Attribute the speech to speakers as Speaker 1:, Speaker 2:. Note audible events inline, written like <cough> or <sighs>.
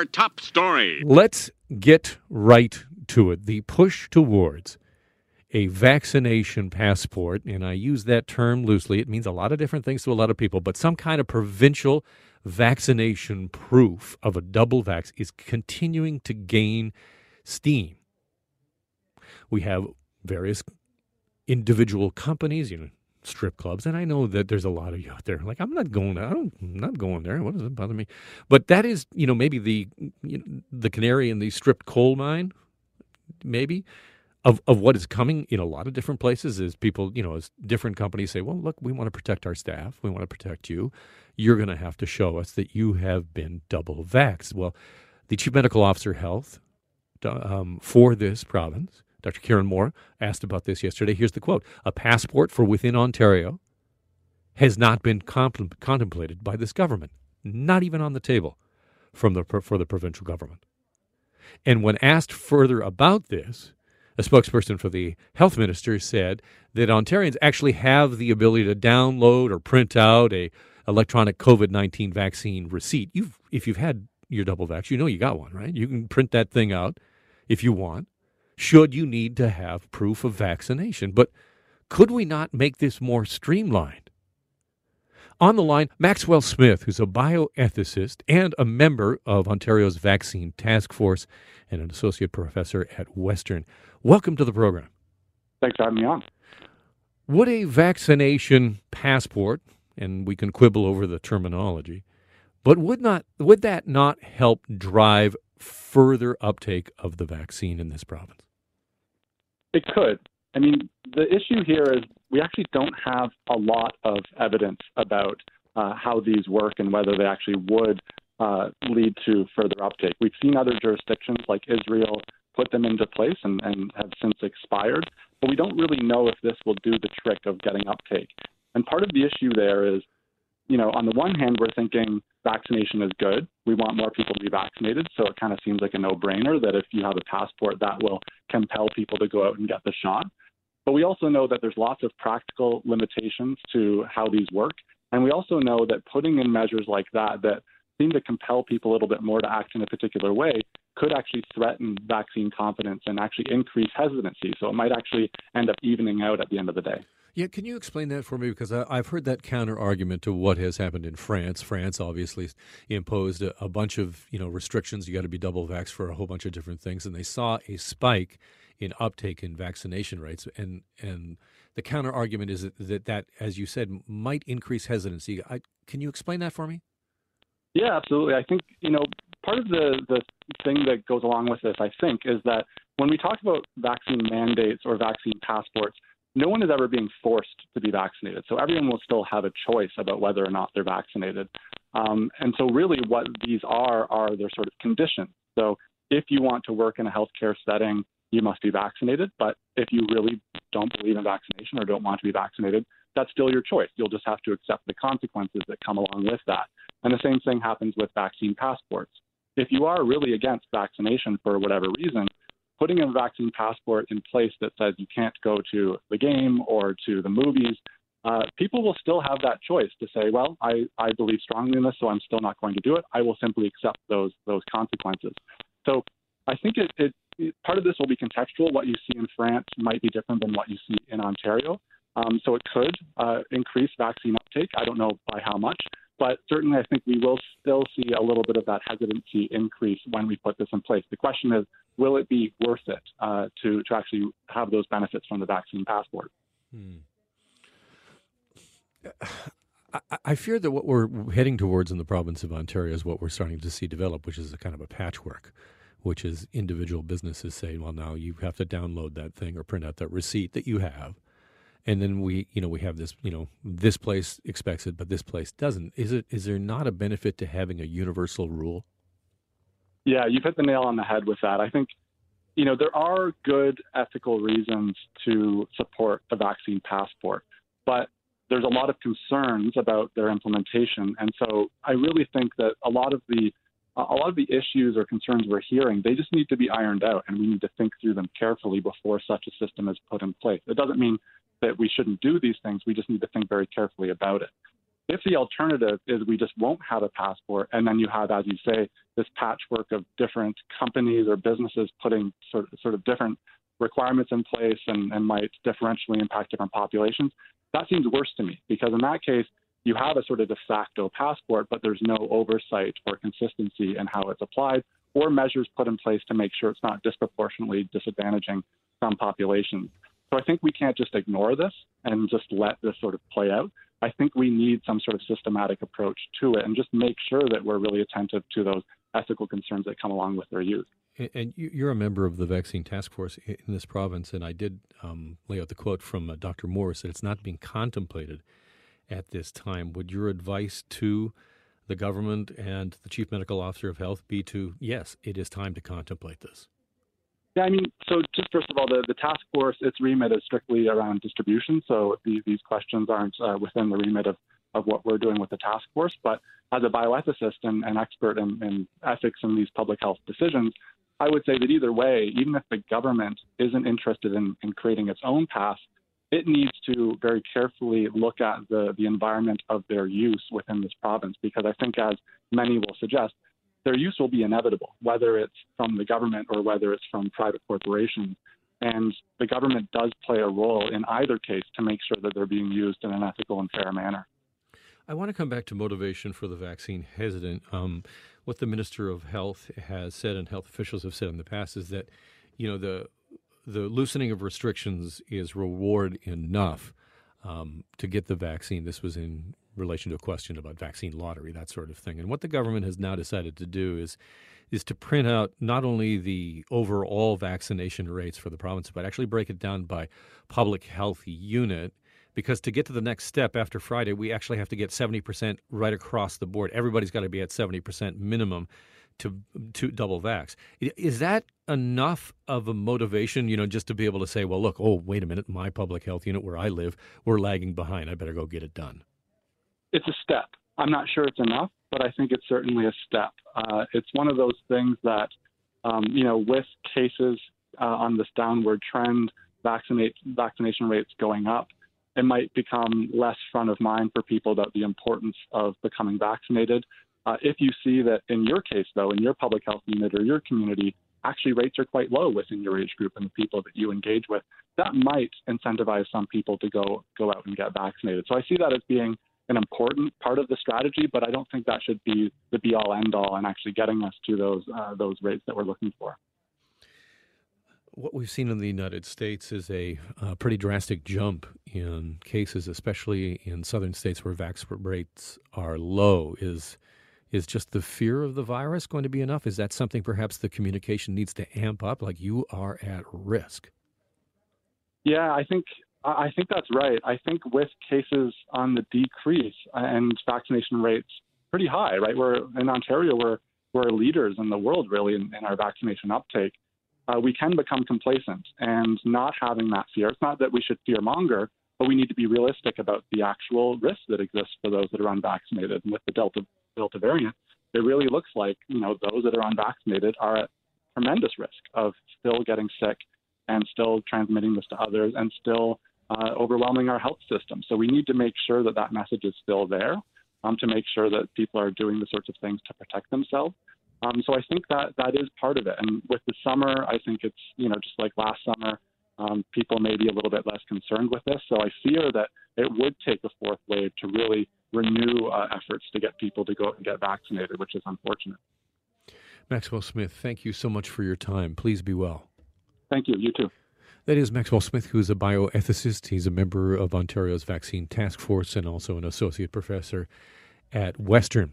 Speaker 1: our top story.
Speaker 2: Let's get right to it. The push towards a vaccination passport, and I use that term loosely. It means a lot of different things to a lot of people, but some kind of provincial vaccination proof of a double vax is continuing to gain steam. We have various individual companies, you know, strip clubs, and I know that there's a lot of you out there. Like, I'm not going. I don't. I'm not going there. What does it bother me? But that is, you know, maybe the you know, the canary in the stripped coal mine, maybe of of what is coming in a lot of different places. Is people, you know, as different companies say, well, look, we want to protect our staff. We want to protect you. You're going to have to show us that you have been double vaxxed. Well, the chief medical officer health um, for this province Dr. Kieran Moore asked about this yesterday. Here's the quote A passport for within Ontario has not been contemplated by this government, not even on the table from the, for the provincial government. And when asked further about this, a spokesperson for the health minister said that Ontarians actually have the ability to download or print out a electronic COVID-19 vaccine receipt. You've, if you've had your double vax, you know you got one, right? You can print that thing out if you want should you need to have proof of vaccination. But could we not make this more streamlined? On the line, Maxwell Smith, who's a bioethicist and a member of Ontario's Vaccine Task Force and an associate professor at Western. Welcome to the program.
Speaker 3: Thanks for having me on.
Speaker 2: Would a vaccination passport, and we can quibble over the terminology, but would not would that not help drive further uptake of the vaccine in this province?
Speaker 3: It could. I mean, the issue here is we actually don't have a lot of evidence about uh, how these work and whether they actually would uh, lead to further uptake. We've seen other jurisdictions like Israel put them into place and, and have since expired, but we don't really know if this will do the trick of getting uptake. And part of the issue there is, you know, on the one hand, we're thinking vaccination is good. We want more people to be vaccinated. So it kind of seems like a no brainer that if you have a passport, that will compel people to go out and get the shot. But we also know that there's lots of practical limitations to how these work. And we also know that putting in measures like that, that seem to compel people a little bit more to act in a particular way, could actually threaten vaccine confidence and actually increase hesitancy. So it might actually end up evening out at the end of the day.
Speaker 2: Yeah, can you explain that for me? Because I, have heard that counter argument to what has happened in France. France obviously imposed a, a bunch of you know restrictions. You got to be double vaxxed for a whole bunch of different things, and they saw a spike in uptake in vaccination rates. And and the counter argument is that that, that as you said, might increase hesitancy. I, can you explain that for me?
Speaker 3: Yeah, absolutely. I think you know part of the the thing that goes along with this, I think, is that when we talk about vaccine mandates or vaccine passports no one is ever being forced to be vaccinated. So everyone will still have a choice about whether or not they're vaccinated. Um, and so, really, what these are are their sort of conditions. So, if you want to work in a healthcare setting, you must be vaccinated. But if you really don't believe in vaccination or don't want to be vaccinated, that's still your choice. You'll just have to accept the consequences that come along with that. And the same thing happens with vaccine passports. If you are really against vaccination for whatever reason, putting a vaccine passport in place that says you can't go to the game or to the movies, uh, people will still have that choice to say, well, I, I believe strongly in this, so I'm still not going to do it. I will simply accept those those consequences. So I think it, it, it part of this will be contextual. What you see in France might be different than what you see in Ontario. Um, so it could uh, increase vaccine uptake. I don't know by how much, but certainly I think we will still see a little bit of that hesitancy increase when we put this in place. The question is, will it be worth it uh, to, to actually have those benefits from the vaccine passport? Hmm. <sighs>
Speaker 2: I fear that what we're heading towards in the province of Ontario is what we're starting to see develop, which is a kind of a patchwork, which is individual businesses saying, well, now you have to download that thing or print out that receipt that you have and then we you know we have this you know this place expects it but this place doesn't is it is there not a benefit to having a universal rule
Speaker 3: yeah you've hit the nail on the head with that i think you know there are good ethical reasons to support a vaccine passport but there's a lot of concerns about their implementation and so i really think that a lot of the a lot of the issues or concerns we're hearing, they just need to be ironed out, and we need to think through them carefully before such a system is put in place. It doesn't mean that we shouldn't do these things. We just need to think very carefully about it. If the alternative is we just won't have a passport, and then you have, as you say, this patchwork of different companies or businesses putting sort of, sort of different requirements in place and, and might differentially impact different populations, that seems worse to me because in that case, you have a sort of de facto passport, but there's no oversight or consistency in how it's applied or measures put in place to make sure it's not disproportionately disadvantaging some populations. So I think we can't just ignore this and just let this sort of play out. I think we need some sort of systematic approach to it and just make sure that we're really attentive to those ethical concerns that come along with their use.
Speaker 2: And you're a member of the vaccine task force in this province, and I did um, lay out the quote from uh, Dr. Morris that it's not being contemplated at this time. Would your advice to the government and the chief medical officer of health be to yes, it is time to contemplate this?
Speaker 3: Yeah, I mean, so just first of all, the, the task force, its remit is strictly around distribution. So these, these questions aren't uh, within the remit of, of what we're doing with the task force. But as a bioethicist and an expert in, in ethics and these public health decisions, I would say that either way, even if the government isn't interested in, in creating its own path, it needs to very carefully look at the, the environment of their use within this province because I think, as many will suggest, their use will be inevitable, whether it's from the government or whether it's from private corporations. And the government does play a role in either case to make sure that they're being used in an ethical and fair manner.
Speaker 2: I want to come back to motivation for the vaccine hesitant. Um, what the Minister of Health has said and health officials have said in the past is that, you know, the the loosening of restrictions is reward enough um, to get the vaccine. This was in relation to a question about vaccine lottery, that sort of thing. And what the government has now decided to do is is to print out not only the overall vaccination rates for the province, but actually break it down by public health unit. Because to get to the next step after Friday, we actually have to get 70% right across the board. Everybody's got to be at 70% minimum to to double vax. Is that enough of a motivation, you know, just to be able to say, well, look, oh, wait a minute, my public health unit where I live, we're lagging behind. I better go get it done.
Speaker 3: It's a step. I'm not sure it's enough, but I think it's certainly a step. Uh, it's one of those things that, um, you know, with cases uh, on this downward trend, vaccinate vaccination rates going up, it might become less front of mind for people about the importance of becoming vaccinated. Uh, if you see that in your case, though, in your public health unit or your community, actually rates are quite low within your age group and the people that you engage with, that might incentivize some people to go go out and get vaccinated. So I see that as being an important part of the strategy, but I don't think that should be the be all end all in actually getting us to those uh, those rates that we're looking for.
Speaker 2: What we've seen in the United States is a uh, pretty drastic jump in cases, especially in southern states where vaccine rates are low. Is is just the fear of the virus going to be enough? Is that something perhaps the communication needs to amp up? Like you are at risk.
Speaker 3: Yeah, I think I think that's right. I think with cases on the decrease and vaccination rates pretty high, right? We're in Ontario, we're we're leaders in the world really in, in our vaccination uptake. Uh, we can become complacent and not having that fear. It's not that we should fear monger, but we need to be realistic about the actual risk that exists for those that are unvaccinated. And with the Delta Delta variant, it really looks like you know those that are unvaccinated are at tremendous risk of still getting sick and still transmitting this to others and still uh, overwhelming our health system. So we need to make sure that that message is still there um, to make sure that people are doing the sorts of things to protect themselves. Um, so I think that that is part of it. And with the summer, I think it's you know just like last summer, um, people may be a little bit less concerned with this. So I fear that it would take a fourth wave to really renew uh, efforts to get people to go and get vaccinated, which is unfortunate.
Speaker 2: Maxwell Smith, thank you so much for your time. Please be well.
Speaker 3: Thank you. You too.
Speaker 2: That is Maxwell Smith, who is a bioethicist. He's a member of Ontario's Vaccine Task Force and also an associate professor at Western.